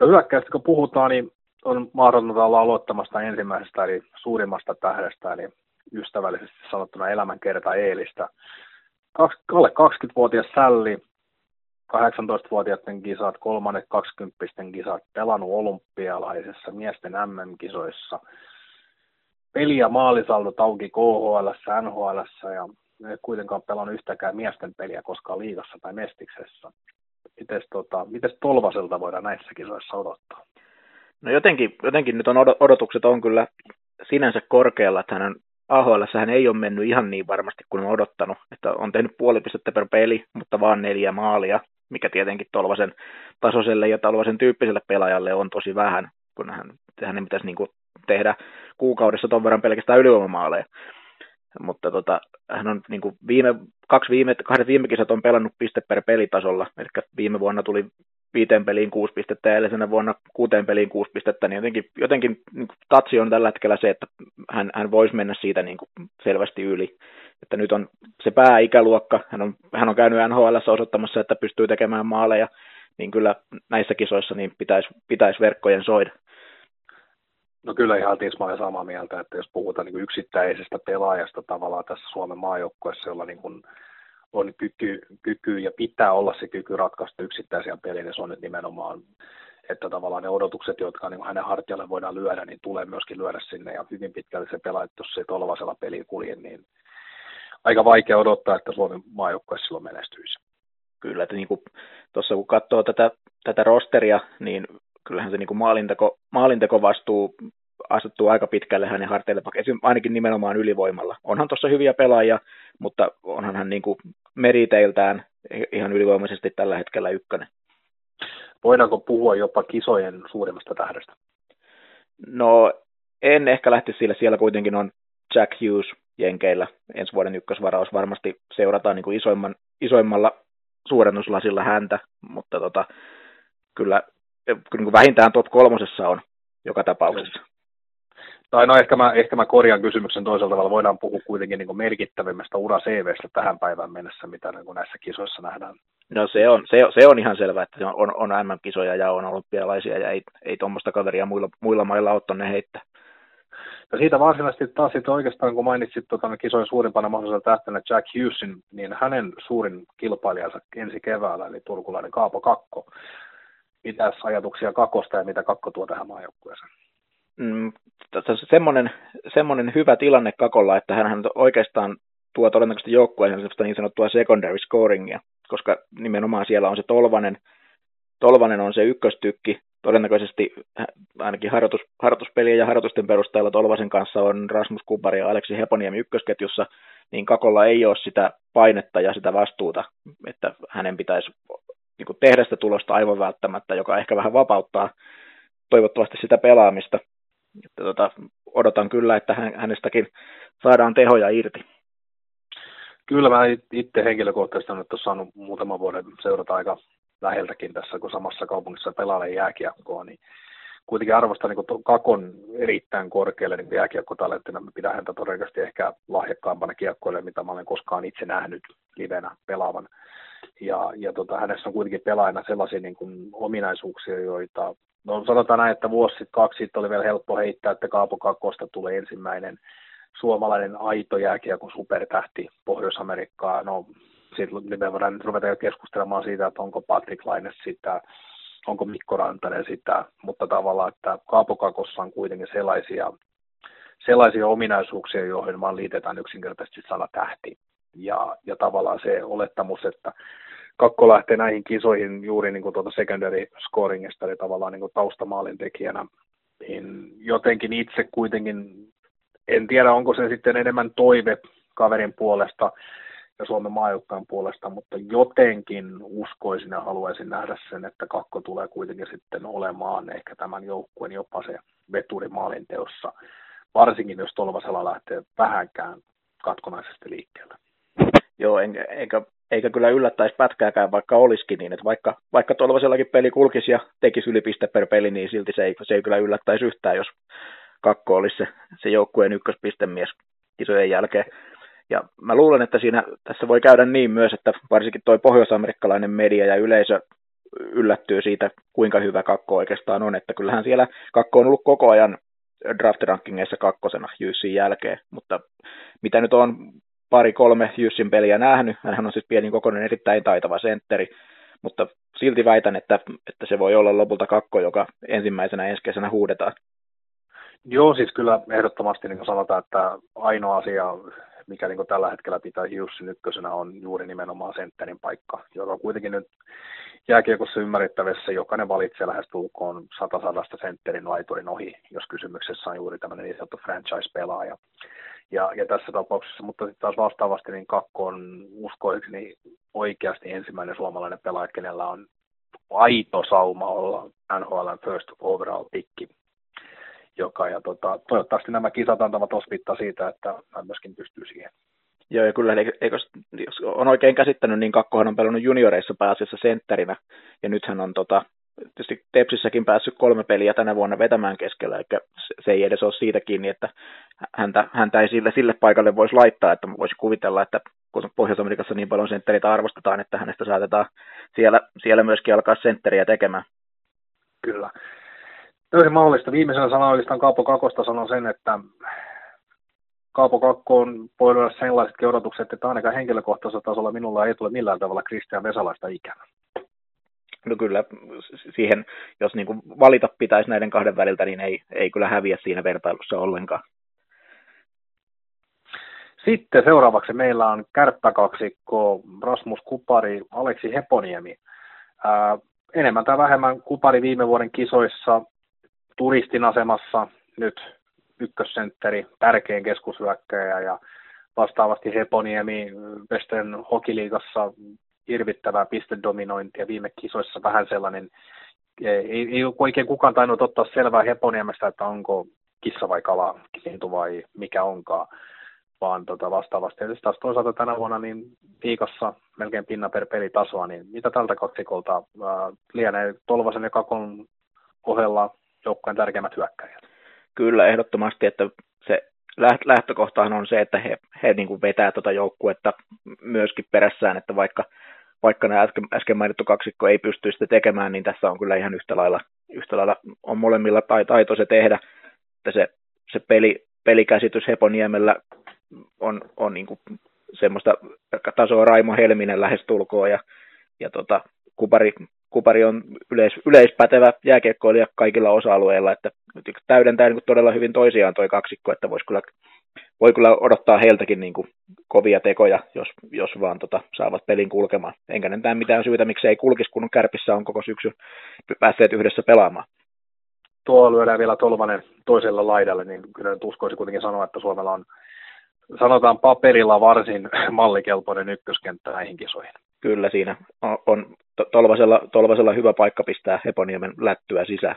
Hyökkäystä kun puhutaan, niin on mahdotonta olla aloittamasta ensimmäisestä, eli suurimmasta tähdestä, eli ystävällisesti sanottuna elämänkerta Eelistä. Alle 20-vuotias Sälli, 18-vuotiaiden kisat, kolmannet 20 kisat, pelannut olympialaisessa miesten MM-kisoissa. Peli- ja maalisaldo auki KHL, NHL ja ei kuitenkaan pelannut yhtäkään miesten peliä koskaan liigassa tai mestiksessä. Mites, tota, mites Tolvaselta voidaan näissä kisoissa odottaa? No jotenkin, jotenkin nyt on odotukset on kyllä sinänsä korkealla, että hän AHL hän ei ole mennyt ihan niin varmasti kuin on odottanut, että on tehnyt puoli pistettä per peli, mutta vaan neljä maalia, mikä tietenkin Tolvasen tasoiselle ja Tolvasen tyyppiselle pelaajalle on tosi vähän, kun hän, hänen pitäisi niin kuin tehdä kuukaudessa ton verran pelkästään ylivoimamaaleja. Mutta tota, hän on niin kuin viime, kaksi viime, kahdet viime kisat on pelannut piste per pelitasolla, eli viime vuonna tuli viiteen peliin kuusi pistettä ja edellisenä vuonna kuuteen peliin kuusi pistettä, niin jotenkin, jotenkin niin kuin tatsi on tällä hetkellä se, että hän, hän voisi mennä siitä niin kuin selvästi yli. Että nyt on se pääikäluokka, hän on, hän on käynyt NHL osoittamassa, että pystyy tekemään maaleja, niin kyllä näissä kisoissa niin pitäisi, pitäisi verkkojen soida. No kyllä ihan tismalleen samaa mieltä, että jos puhutaan niin yksittäisestä pelaajasta tavallaan tässä Suomen maajoukkueessa, jolla niin kuin on kyky, kyky ja pitää olla se kyky ratkaista yksittäisiä pelejä, niin se on nyt nimenomaan, että tavallaan ne odotukset, jotka niin hänen hartialle voidaan lyödä, niin tulee myöskin lyödä sinne ja hyvin pitkälle se pelaa, jos se tolvasella peli kulje, niin aika vaikea odottaa, että Suomen maajoukkue silloin menestyisi. Kyllä, että niin tuossa kun katsoo tätä, tätä rosteria, niin kyllähän se niin kuin maalinteko, maalinteko asettuu aika pitkälle hänen harteille, ainakin nimenomaan ylivoimalla. Onhan tuossa hyviä pelaajia, mutta onhan hän niin kuin meriteiltään ihan ylivoimaisesti tällä hetkellä ykkönen. Voidaanko puhua jopa kisojen suurimmasta tähdestä? No en ehkä lähti sillä, siellä kuitenkin on Jack Hughes Jenkeillä ensi vuoden ykkösvaraus. Varmasti seurataan niin kuin isoimman, isoimmalla suurennuslasilla häntä, mutta tota, kyllä niin kuin vähintään top kolmosessa on joka tapauksessa. Tai no ehkä mä, ehkä mä korjaan kysymyksen toisella tavalla. Voidaan puhua kuitenkin niin merkittävimmästä ura CVstä tähän päivään mennessä, mitä niin näissä kisoissa nähdään. No se on, se, se on ihan selvä, että on, on, on MM-kisoja ja on olympialaisia ja ei, ei tuommoista kaveria muilla, muilla mailla ole tuonne heittää. Ja siitä varsinaisesti taas sitten oikeastaan, kun mainitsit tota, kisojen suurimpana mahdollisella tähtenä Jack Hughesin, niin hänen suurin kilpailijansa ensi keväällä, eli turkulainen Kaapo Kakko. Mitäs ajatuksia Kakosta ja mitä Kakko tuo tähän maajoukkueeseen? Mm, semmoinen, semmoinen hyvä tilanne Kakolla, että hän oikeastaan tuo todennäköisesti joukkueeseen sellaista niin sanottua secondary scoringia, koska nimenomaan siellä on se Tolvanen, Tolvanen on se ykköstykki, todennäköisesti ainakin harjoitus, harjoituspelien ja harjoitusten perusteella Tolvasen kanssa on Rasmus Kubari ja Aleksi Heponiemi ykkösketjussa, niin Kakolla ei ole sitä painetta ja sitä vastuuta, että hänen pitäisi niin kuin tehdä sitä tulosta aivan välttämättä, joka ehkä vähän vapauttaa toivottavasti sitä pelaamista. Että tota, odotan kyllä, että hänestäkin saadaan tehoja irti. Kyllä mä itse henkilökohtaisesti olen nyt saanut muutaman vuoden seurata aika läheltäkin tässä, kun samassa kaupungissa pelailee jääkiekkoa, niin kuitenkin arvostan niin Kakon erittäin korkealle niin jääkiekkotallenttina. Mä pidän häntä todennäköisesti ehkä lahjakkaampana kiekkoille, mitä mä olen koskaan itse nähnyt livenä pelaavan. Ja, ja tota, hänessä on kuitenkin pelaajana sellaisia niin kuin, ominaisuuksia, joita, no sanotaan näin, että vuosi sitten, kaksi sitten oli vielä helppo heittää, että Kaapo Kakosta tulee ensimmäinen suomalainen aito jääkiekon supertähti Pohjois-Amerikkaa. No sitten me voidaan nyt ruveta keskustelemaan siitä, että onko Patrick Laine sitä, onko Mikko Rantanen sitä, mutta tavallaan, että Kaapokakossa on kuitenkin sellaisia, sellaisia ominaisuuksia, joihin vaan liitetään yksinkertaisesti sana tähti. Ja, ja tavallaan se olettamus, että Kakko lähtee näihin kisoihin juuri niin kuin tuota secondary scoringista, eli tavallaan niin kuin taustamaalin tekijänä, niin jotenkin itse kuitenkin, en tiedä onko se sitten enemmän toive kaverin puolesta, ja Suomen maajoukkojen puolesta, mutta jotenkin uskoisin ja haluaisin nähdä sen, että kakko tulee kuitenkin sitten olemaan ehkä tämän joukkueen jopa se veturi maalinteossa, varsinkin jos Tolvasella lähtee vähänkään katkonaisesti liikkeelle. Joo, enkä, eikä, kyllä yllättäisi pätkääkään, vaikka olisikin niin, että vaikka, vaikka Tolvasellakin peli kulkisi ja tekisi ylipiste per peli, niin silti se ei, se ei kyllä yllättäisi yhtään, jos kakko olisi se, se joukkueen ykköspistemies kisojen jälkeen. Ja mä luulen, että siinä tässä voi käydä niin myös, että varsinkin tuo pohjoisamerikkalainen media ja yleisö yllättyy siitä, kuinka hyvä kakko oikeastaan on, että kyllähän siellä kakko on ollut koko ajan draft-rankingeissa kakkosena Jyssin jälkeen, mutta mitä nyt on pari-kolme Jyssin peliä nähnyt, hän on siis pieni kokoinen erittäin taitava sentteri, mutta silti väitän, että, että se voi olla lopulta kakko, joka ensimmäisenä ensi kesänä huudetaan. Joo, siis kyllä ehdottomasti niin sanotaan, että ainoa asia, mikä niin tällä hetkellä pitää Jussin ykkösenä on juuri nimenomaan sentterin paikka, joka kuitenkin nyt jääkiekossa ymmärrettävissä jokainen valitsee lähes tulkoon sata sadasta sentterin laiturin ohi, jos kysymyksessä on juuri tämmöinen niin sanottu franchise-pelaaja. Ja, ja tässä tapauksessa, mutta sitten taas vastaavasti niin Kakko on uskoikseni oikeasti ensimmäinen suomalainen pelaaja, kenellä on aito sauma olla NHL first overall pikki joka, ja tota, toivottavasti nämä kisat antavat osvittaa siitä, että hän myöskin pystyy siihen. Joo, ja kyllä, eikö, jos on oikein käsittänyt, niin Kakkohan on pelannut junioreissa pääasiassa sentterinä, ja nyt hän on tota, tietysti Tepsissäkin päässyt kolme peliä tänä vuonna vetämään keskellä, eikä se ei edes ole siitä kiinni, että häntä, häntä ei sille, sille paikalle voisi laittaa, että voisi kuvitella, että kun Pohjois-Amerikassa niin paljon sentteriä arvostetaan, että hänestä saatetaan siellä, siellä myöskin alkaa sentteriä tekemään. Kyllä. Täysin mahdollista. Viimeisenä sana oikeastaan Kaapo Kakosta sanon sen, että Kaapo Kakkoon voi olla sellaisetkin odotukset, että ainakaan henkilökohtaisella tasolla minulla ei tule millään tavalla Kristian Vesalaista ikävä. No kyllä, siihen, jos niin kuin valita pitäisi näiden kahden väliltä, niin ei, ei kyllä häviä siinä vertailussa ollenkaan. Sitten seuraavaksi meillä on kärppäkaksikko Rasmus Kupari, Aleksi Heponiemi. Ää, enemmän tai vähemmän Kupari viime vuoden kisoissa turistin asemassa nyt ykkössentteri, tärkein keskushyökkäjä ja vastaavasti Heponiemi Western Hokiliigassa hirvittävää pistedominointia viime kisoissa vähän sellainen, ei, ei oikein kukaan tainnut ottaa selvää Heponiemestä, että onko kissa vai kala, lintu vai mikä onkaan, vaan tota vastaavasti. Ja taas toisaalta tänä vuonna niin viikossa melkein pinna per pelitasoa, niin mitä tältä kaksikolta äh, lienee Tolvasen ja Kakon ohella joukkueen tärkeimmät hyökkäjät? Kyllä, ehdottomasti, että se lähtökohtahan on se, että he, he niin kuin vetää tuota joukkuetta myöskin perässään, että vaikka, vaikka nämä äsken, äsken mainittu kaksikko ei pysty sitä tekemään, niin tässä on kyllä ihan yhtä lailla, yhtä lailla on molemmilla taito se tehdä, että se, se peli, pelikäsitys Heponiemellä on, on niin kuin semmoista tasoa Raimo Helminen lähestulkoon ja, ja tota, Kupari, Kupari on yleis, yleispätevä jääkiekkoilija kaikilla osa-alueilla, että täydentää niin todella hyvin toisiaan toi kaksikko, että voisi kyllä, voi kyllä odottaa heiltäkin niin kuin kovia tekoja, jos, jos vaan tota, saavat pelin kulkemaan. Enkä näe mitään syytä, miksi ei kulkisi, kun Kärpissä on koko syksy päässeet yhdessä pelaamaan. Tuo lyödään vielä Tolvanen toisella laidalle, niin kyllä nyt uskoisi kuitenkin sanoa, että Suomella on sanotaan paperilla varsin mallikelpoinen ykköskenttä näihin kisoihin. Kyllä siinä on, on Tolvasella, Tolvasella hyvä paikka pistää Heponiemen lättyä sisään.